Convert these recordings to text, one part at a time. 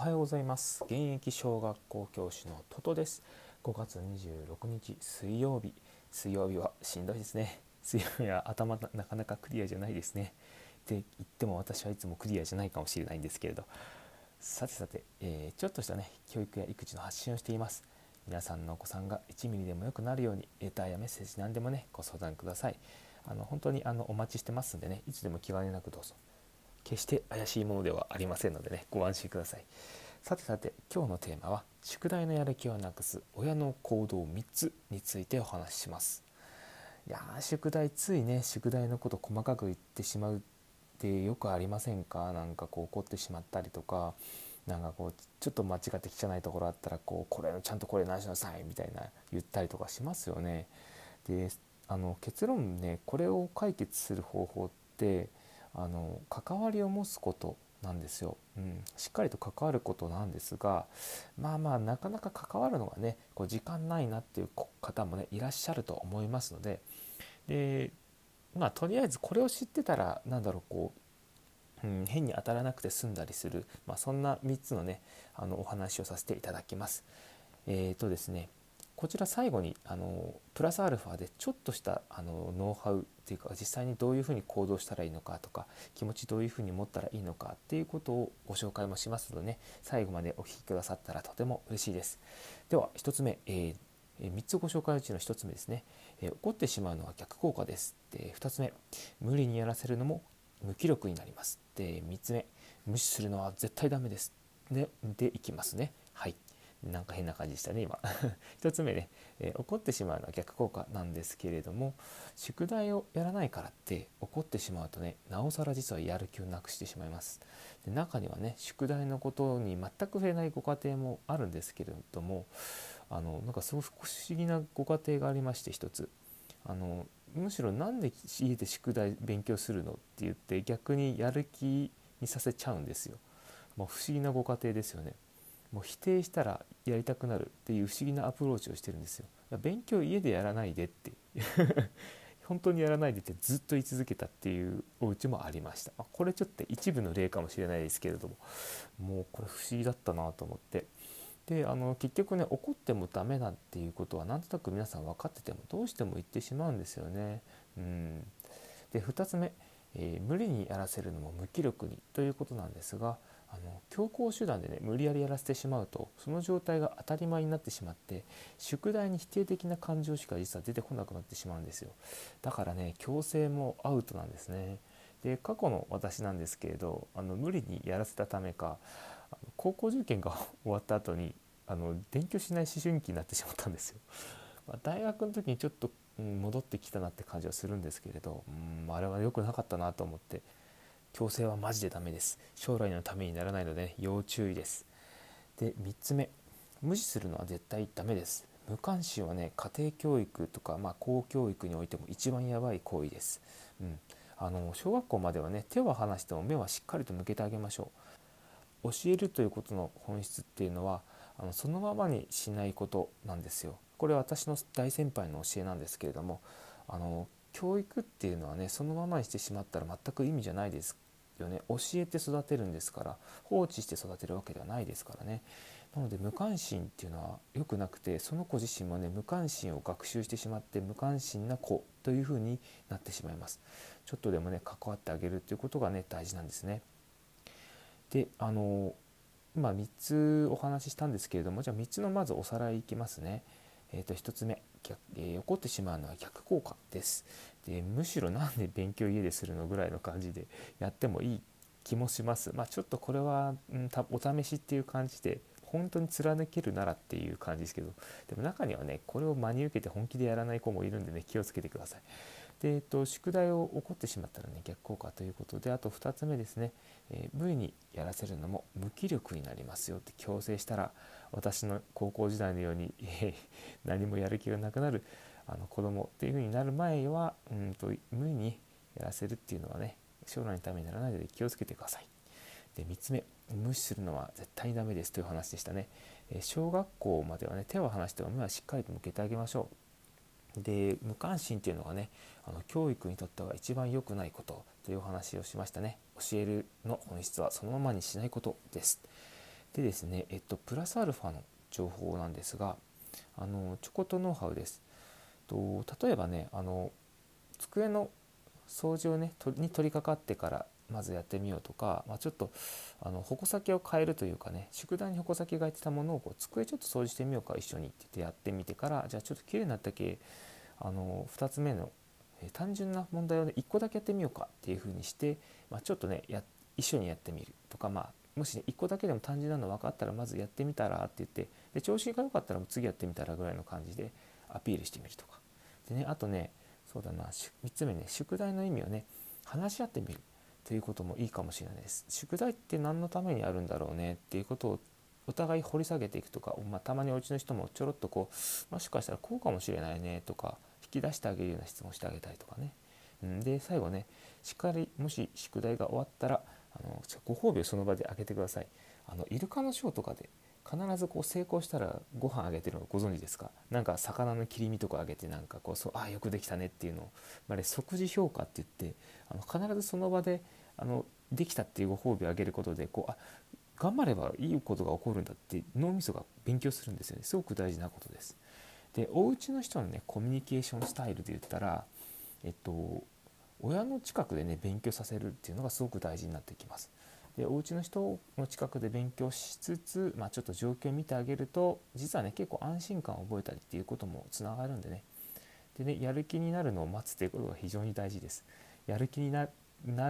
おはようございます。現役小学校教師のトトです。5月26日水曜日。水曜日はしんどいですね。水曜日は頭なかなかクリアじゃないですね。って言っても私はいつもクリアじゃないかもしれないんですけれど。さてさて、えー、ちょっとしたね教育や育児の発信をしています。皆さんのお子さんが1ミリでも良くなるようにレターやメッセージ何でもねご相談ください。あの本当にあのお待ちしてますんでねいつでも気兼ねなくどうぞ。決して怪しいものではありませんのでねご安心ください。さてさて今日のテーマは宿題のやる気をなくす親の行動3つについてお話しします。いや宿題ついね宿題のこと細かく言ってしまうってよくありませんか？なんかこう怒ってしまったりとかなんかこうちょっと間違って汚いところあったらこうこれちゃんとこれ直しなさいみたいな言ったりとかしますよね。であの結論ねこれを解決する方法ってあの関わりを持つことなんですよ、うん、しっかりと関わることなんですがまあまあなかなか関わるのがねこう時間ないなっていう方もねいらっしゃると思いますので。でまあとりあえずこれを知ってたら何だろうこう、うん、変に当たらなくて済んだりする、まあ、そんな3つのねあのお話をさせていただきます。えーとですねこちら最後にあのプラスアルファでちょっとしたあのノウハウっていうか実際にどういうふうに行動したらいいのかとか気持ちどういうふうに持ったらいいのかっていうことをご紹介もしますのでね最後までお聴きくださったらとても嬉しいです。では1つ目、えー、3つご紹介のうちの1つ目ですね、えー、怒ってしまうのは逆効果です。で2つ目無理にやらせるのも無気力になります。で3つ目無視するのは絶対ダメです。ででいきますね。はいなんか変な感じでしたね今。1つ目ね、えー、怒ってしまうのは逆効果なんですけれども宿題をやらないからって怒ってしまうとねなおさら実はやる気をなくしてしまいます。で中にはね宿題のことに全く触れないご家庭もあるんですけれどもあのなんかすごく不思議なご家庭がありまして一つ。あのむしろ何で家で宿題勉強するのって言って逆にやる気にさせちゃうんですよ、まあ、不思議なご家庭ですよね。もう否定したらやりたくなるっていう不思議なアプローチをしてるんですよ。勉強家でやらないでって 本当にやらないでってずっと言い続けたっていうお家もありました。ま、これちょっと一部の例かもしれないですけれどももうこれ不思議だったなと思って。であの結局ね怒ってもダメだっていうことはなんとなく皆さん分かっててもどうしても言ってしまうんですよね。うん、で2つ目、えー、無理にやらせるのも無気力にということなんですがあの強行手段でね無理やりやらせてしまうとその状態が当たり前になってしまって宿題に否定的な感情しか実は出てこなくなってしまうんですよ。だからね強制もアウトなんですね。で過去の私なんですけれどあの無理にやらせたためか高校受験が 終わった後にあの勉強しない思春期になってしまったんですよ、まあ、大学の時にちょっと、うん、戻ってきたなって感じはするんですけれど、うん、あれは良くなかったなと思って強制はマジでダメです。将来のためにならないので、ね、要注意です。で3つ目。無視するのは絶対ダメです。無関心はね家庭教育とか、まあ、公教育においても一番やばい行為です、うん、あの小学校まではね手は離しても目はしっかりと向けてあげましょう。教えるということの本質っていうのはあのそのままにしないことなんですよ。これは私の大先輩の教えなんですけれどもあの教育っていうのはねそのままにしてしまったら全く意味じゃないですよね。教えて育てるんですから放置して育てるわけではないですからね。なので無関心っていうのは良くなくてその子自身もね無関心を学習してしまって無関心な子というふうになってしまいます。ちょっとでもね関わってあげるっていうことがね大事なんですね。であの今3つお話ししたんですけれどもじゃあ3つのまずおさらいいきますね。えー、と1つ目、えー、起こってしまうのは逆効果です。でむしろなんで勉強家でするのぐらいの感じでやってもいい気もします。まあちょっとこれは、うん、お試しっていう感じで本当に貫けるならっていう感じですけどでも中にはねこれを真に受けて本気でやらない子もいるんでね気をつけてください。で、えっと、宿題を起こってしまったらね逆効果ということであと2つ目ですね、えー、無理にやらせるのも無気力になりますよって強制したら私の高校時代のように、何もやる気がなくなるあの子供っていう風になる前はうんと無理にやらせるっていうのはね将来のためにならないので気をつけてください。で3つ目無視するのは絶対にダメですという話でしたね。え小学校まではね手を離しても目はしっかりと向けてあげましょう。で無関心っていうのがねあの教育にとっては一番良くないことというお話をしましたね教えるの本質はそのままにしないことですでですね、えっと、プラスアルファの情報なんですがあのちょこっとノウハウです。と例えばねあの机の掃除をねに取り掛かってからまずやってみようとか、まあ、ちょっとあの矛先を変えるというかね宿題に矛先がいってたものをこう机ちょっと掃除してみようか一緒にってってやってみてからじゃあちょっと綺麗になったけあの2つ目の、え、単純な問題をね1個だけやってみようかっていうふうにして、まあ、ちょっとねや一緒にやってみるとかまあもしね1個だけでも単純なの分かったらまずやってみたらって言ってで調子が良かったら次やってみたらぐらいの感じでアピールしてみるとか。でねあとねそうだな3つ目ね宿題の意味をね話し合ってみるということもいいかもしれないです。宿題って何のためにあるんだろうねっていうことをお互い掘り下げていくとか、まあ、たまにお家の人もちょろっとこうもしかしたらこうかもしれないねとか引き出してあげるような質問してあげたりとかね、ん、で最後ねしっかりもし宿題が終わったらあのご褒美をその場であげてください。あのイルカのショーとかで必ずこう成功したらご飯あげてるのご存知ですか？なんか魚の切り身とかあげてなんかこうそうあよくできたねっていうのを、まあ、れ即時評価って言ってあの必ずその場であのできたっていうご褒美をあげることでこうあ頑張ればいいことが起こるんだって脳みそが勉強するんですよね。すごく大事なことです。でお家の人のねコミュニケーションスタイルで言ったらえっと親の近くでね勉強させるっていうのがすごく大事になってきます。でお家の人の近くで勉強しつつ、まあ、ちょっと状況を見てあげると実はね結構安心感を覚えたりっていうこともつながるんでね。でねやる気になるのを待つということが非常に大事です。やる気にな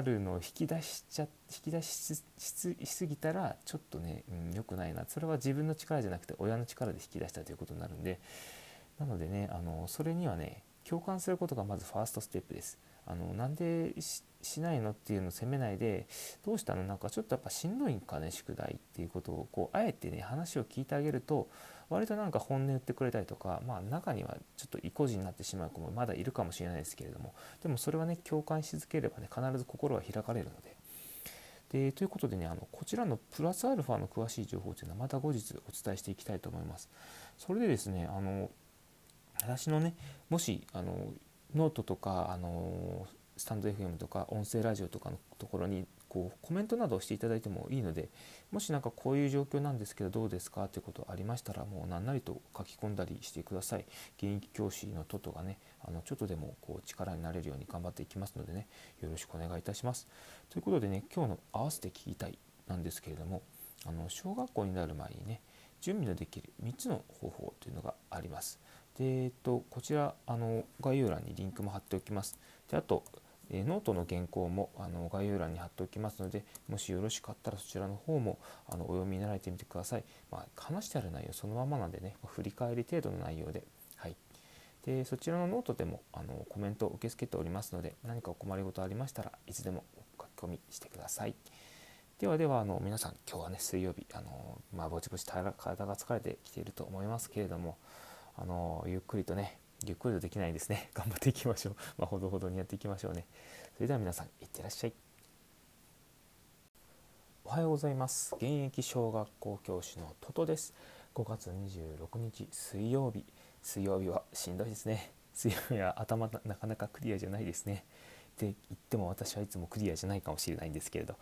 るのを引き出しちゃ引き出ししすぎたらちょっとね、うん、くないな。それは自分の力じゃなくて親の力で引き出したということになるんで。なのでねあのそれにはね共感することがまずファーストステップですあのなんでしないのっていうのを責めないでどうしたの？なんかちょっとやっぱしんどいんかね宿題っていうことをこうあえてね話を聞いてあげると割となんか本音言ってくれたりとかまあ中にはちょっと意固地になってしまう子もまだいるかもしれないですけれどもでもそれはね共感し続ければね必ず心は開かれるので。でということでねあのこちらのプラスアルファの詳しい情報というのはまた後日お伝えしていきたいと思います。それでですねあの私のねもしあのノートとかあのスタンド FM とか音声ラジオとかのところにこうコメントなどをしていただいてもいいのでもし何かこういう状況なんですけどどうですか？ということありましたらもう何なりと書き込んだりしてください。現役教師のトトがねあのちょっとでもこう力になれるように頑張っていきますのでねよろしくお願いいたします。ということでね今日の合わせて聞きたいなんですけれどもあの小学校になる前にね準備のできる3つの方法というのがあります。でえっとこちらあの概要欄にリンクも貼っておきます。であとえノートの原稿もあの概要欄に貼っておきますのでもしよろしかったらそちらの方もあのお読みになられてみてください、まあ、話してある内容そのままなんでね振り返り程度の内容で,、はい、でそちらのノートでもあのコメントを受け付けておりますので何かお困りごとありましたらいつでも書き込みしてください。ではではあの皆さん今日はね水曜日あの、まあ、ぼちぼち体が疲れてきていると思いますけれどもあのゆっくりとねゆっくりとできないですね。頑張っていきましょう。まあ、ほどほどにやっていきましょうね。それでは皆さんいってらっしゃい。おはようございます。現役小学校教師のトトです。5月26日水曜日。水曜日はしんどいですね。水曜日は頭なかなかクリアじゃないですね。って言っても私はいつもクリアじゃないかもしれないんですけれど。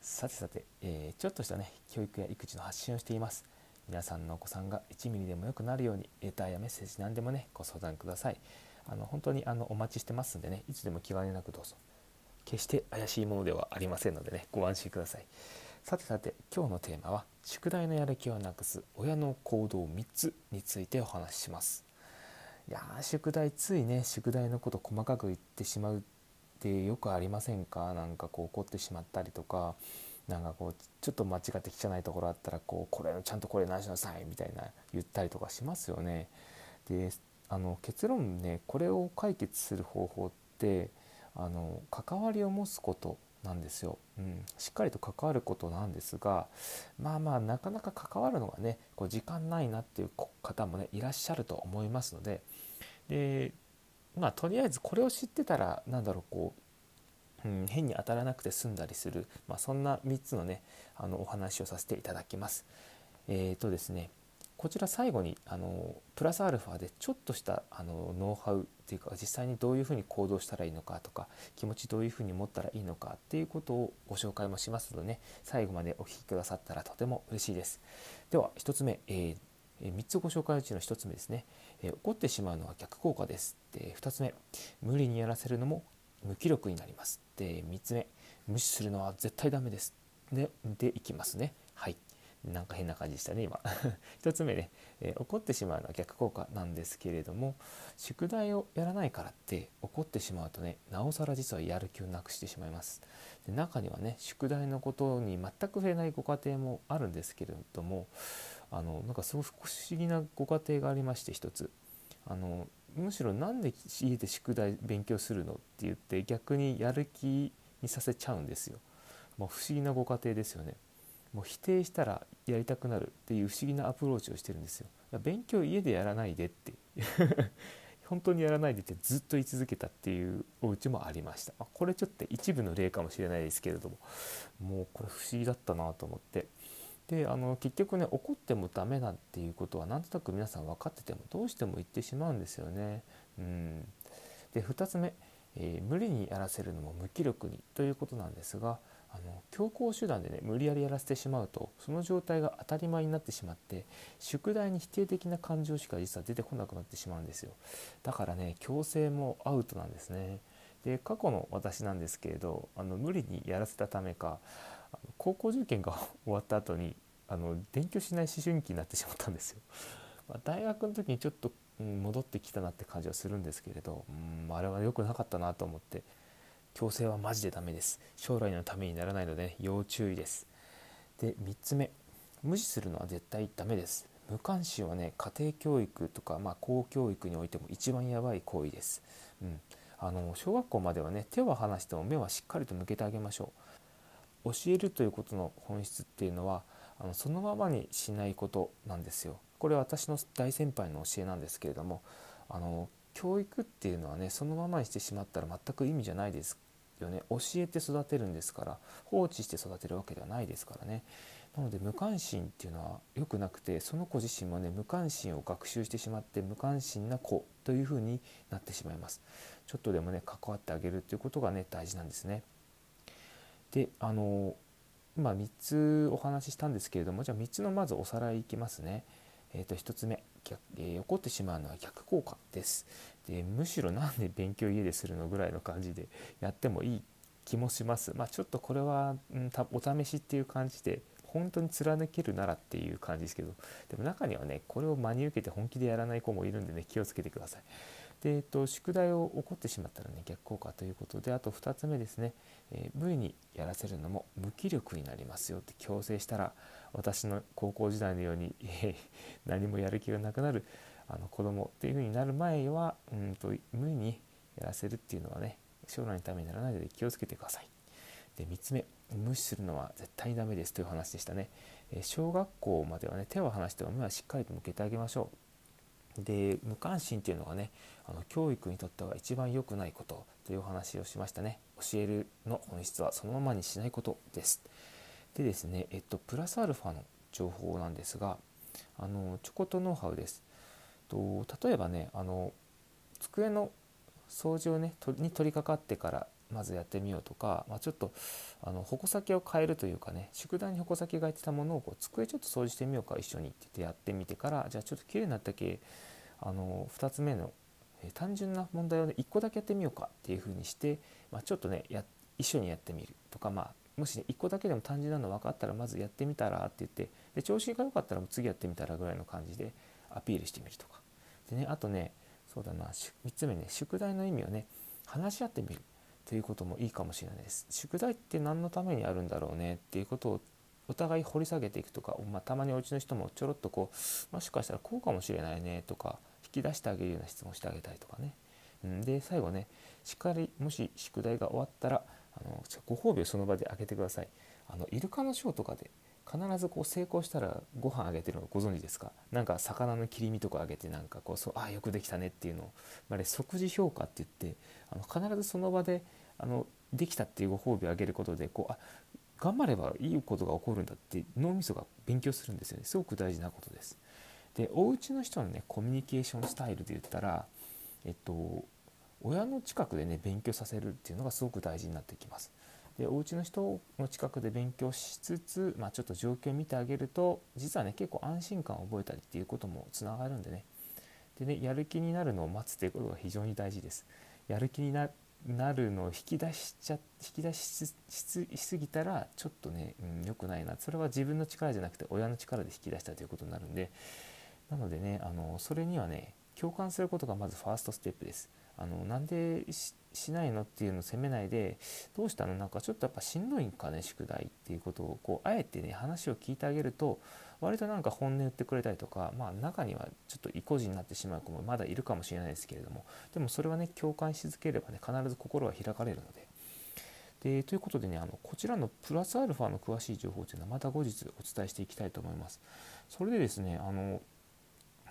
さてさて、えー、ちょっとしたね教育や育児の発信をしています。皆さんのお子さんが1ミリでも良くなるようにレターやメッセージ何でもねご相談ください。あの本当にあのお待ちしてますんでねいつでも気兼ねなくどうぞ。決して怪しいものではありませんのでねご安心ください。さてさて今日のテーマは宿題のやる気をなくす親の行動3つについてお話しします。いや宿題ついね宿題のこと細かく言ってしまうってよくありませんか？なんかこう怒ってしまったりとか。なんかこうちょっと間違って汚いところあったらこうこれちゃんとこれ直しなさいみたいな言ったりとかしますよね。であの結論ねこれを解決する方法ってあの関わりを持つことなんですよ、うん、しっかりと関わることなんですがまあまあなかなか関わるのがねこう時間ないなっていう方もねいらっしゃると思いますので。でまあとりあえずこれを知ってたら何だろうこううん、変に当たらなくて済んだりする、まあ、そんな3つのねあのお話をさせていただきます。えーとですねこちら最後にあのプラスアルファでちょっとしたあのノウハウっていうか実際にどういうふうに行動したらいいのかとか気持ちどういうふうに持ったらいいのかっていうことをご紹介もしますので、ね、最後までお聴きくださったらとても嬉しいです。では1つ目、えー、3つご紹介のうちの1つ目ですね、えー、怒ってしまうのは逆効果です。で2つ目無理にやらせるのも無気力になります。で3つ目無視するのは絶対ダメです。ででいきますね。はいなんか変な感じでしたね今 1つ目ね、えー、怒ってしまうのは逆効果なんですけれども宿題をやらないからって怒ってしまうとねなおさら実はやる気をなくしてしまいますで中にはね宿題のことに全く触れないご家庭もあるんですけれどもあのなんかすごく不思議なご家庭がありまして一つあのむしろ何で家で宿題勉強するのって言って逆にやる気にさせちゃうんですよ。もう不思議なご家庭ですよね。もう否定したらやりたくなるっていう不思議なアプローチをしてるんですよ。勉強家でやらないでって 本当にやらないでってずっと言い続けたっていうお家もありました。ま、これちょっと一部の例かもしれないですけれどももうこれ不思議だったなと思ってであの結局ね怒ってもダメだっていうことはなんとなく皆さん分かっててもどうしても言ってしまうんですよね。うん、で2つ目、えー、無理にやらせるのも無気力にということなんですがあの強行手段でね無理やりやらせてしまうとその状態が当たり前になってしまって宿題に否定的な感情しか実は出てこなくなってしまうんですよ。だからね強制もアウトなんですね。で過去の私なんですけれどあの無理にやらせたためか高校受験が 終わった後にあの勉強しない思春期になってしまったんですよ、まあ、大学の時にちょっと、うん、戻ってきたなって感じはするんですけれど、うん、あれは良くなかったなと思って強制はマジでダメです。将来のためにならないので、要注意です。で3つ目無視するのは絶対ダメです。無関心はね家庭教育とか、まあ、公教育においても一番やばい行為です、うん、あの小学校まではね手は離しても目はしっかりと向けてあげましょう。教えるということの本質っていうのはあのそのままにしないことなんですよ。これは私の大先輩の教えなんですけれどもあの教育っていうのはねそのままにしてしまったら全く意味じゃないですよね。教えて育てるんですから放置して育てるわけではないですからね。なので無関心っていうのは良くなくてその子自身もね無関心を学習してしまって無関心な子というふうになってしまいます。ちょっとでもね関わってあげるっていうことがね大事なんですね。であの今3つお話ししたんですけれどもじゃあ3つのまずおさらいいきますね。えー、と1つ目逆、えー、怒ってしまうのは逆効果です。でむしろなんで勉強家でするのぐらいの感じでやってもいい気もします。まあちょっとこれは、うん、お試しっていう感じで本当に貫けるならっていう感じですけどでも中にはねこれを真に受けて本気でやらない子もいるんでね気をつけてください。で、えっと、宿題を起こってしまったらね逆効果ということであと2つ目ですね、えー、無理にやらせるのも無気力になりますよって強制したら私の高校時代のように、えー、何もやる気がなくなるあの子供っていう風になる前はうんと無理にやらせるっていうのはね将来のためにならないので気をつけてください。で3つ目無視するのは絶対にダメですという話でしたね。え小学校まではね手を離しても目はしっかりと向けてあげましょう。で無関心っていうのがねあの教育にとっては一番良くないことというお話をしましたね。教えるの本質はそのままにしないことです。でですね、えっと、プラスアルファの情報なんですが、あのちょこっとノウハウです。と例えばねあの机の掃除をねに取り掛かってからまずやってみようとか、まあ、ちょっとあの矛先を変えるというかね宿題に矛先がいってたものをこう机ちょっと掃除してみようか一緒にってってやってみてからじゃあちょっと綺麗になったけあの2つ目の、え単純な問題をね1個だけやってみようかっていうふうにして、まあ、ちょっとねや一緒にやってみるとかまあもし、ね、1個だけでも単純なの分かったらまずやってみたらって言ってで調子が良かったらもう次やってみたらぐらいの感じでアピールしてみるとか。でねあとねそうだな3つ目ね宿題の意味をね話し合ってみる。ということもいいかもしれないです。宿題って何のためにあるんだろうねっていうことをお互い掘り下げていくとか、まあ、たまにお家の人もちょろっとこうもしかしたらこうかもしれないねとか引き出してあげるような質問してあげたりとかね、で最後ねしっかりもし宿題が終わったらあのご褒美をその場であげてください。あのイルカのショーとかで必ずこう成功したらご飯あげてるのご存知ですか？なんか魚の切り身とかあげてなんかこうそうあよくできたねっていうのを、まあ、れ即時評価って言ってあの必ずその場であのできたっていうご褒美をあげることでこうあ頑張ればいいことが起こるんだって脳みそが勉強するんですよねすごく大事なことですでお家の人のねコミュニケーションスタイルで言ったらえっと親の近くでね勉強させるっていうのがすごく大事になってきます。でお家の人の近くで勉強しつつ、まあ、ちょっと状況を見てあげると実はね結構安心感を覚えたりっていうこともつながるんでねでねやる気になるのを待つということが非常に大事です。やる気にななるのを引き出しちゃ引き出しすぎたらちょっとね良、うん、くないな。それは自分の力じゃなくて親の力で引き出したということになるんで。なのでねあのそれにはね共感することがまずファーストステップです。あのなんでしないのっていうのを責めないでどうしたの？なんかちょっとやっぱしんどいんかね？宿題っていうことをこうあえてね話を聞いてあげると割となんか本音言ってくれたりとかまあ中にはちょっと意固地になってしまう子もまだいるかもしれないですけれどもでもそれはね共感し続ければね必ず心は開かれるので。でということでねあのこちらのプラスアルファの詳しい情報というのはまた後日お伝えしていきたいと思います。それでですねあの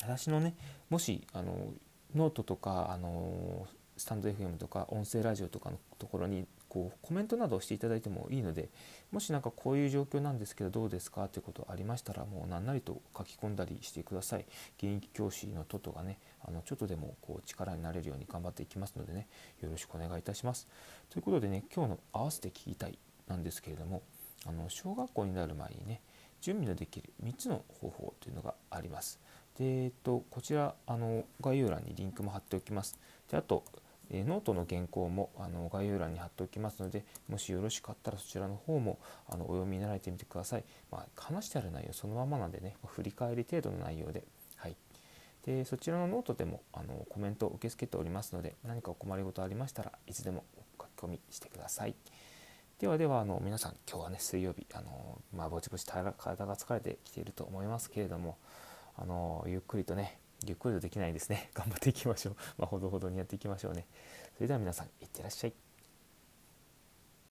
私のねもしあのノートとかあのスタンド FM とか音声ラジオとかのところにこうコメントなどをしていただいてもいいのでもし何かこういう状況なんですけどどうですか？ということありましたらもう何なりと書き込んだりしてください。現役教師のトトがねあのちょっとでもこう力になれるように頑張っていきますのでねよろしくお願いいたします。ということでね今日の合わせて聞きたいなんですけれどもあの小学校になる前にね準備のできる3つの方法というのがあります。で、えっと、こちらあの概要欄にリンクも貼っておきます。であと、えノートの原稿もあの概要欄に貼っておきますので、もしよろしかったらそちらの方もあのお読みになられてみてください。まあ、話してある内容そのままなんでね、振り返り程度の内容で。はいでそちらのノートでもあのコメントを受け付けておりますので何かお困りごとありましたらいつでも書き込みしてください。ではではあの皆さん今日はね水曜日あの、まあ、ぼちぼち体が疲れてきていると思いますけれどもあのゆっくりとねゆっくりとできないですね。頑張っていきましょう。まあ、ほどほどにやっていきましょうね。それでは皆さんいってらっしゃい。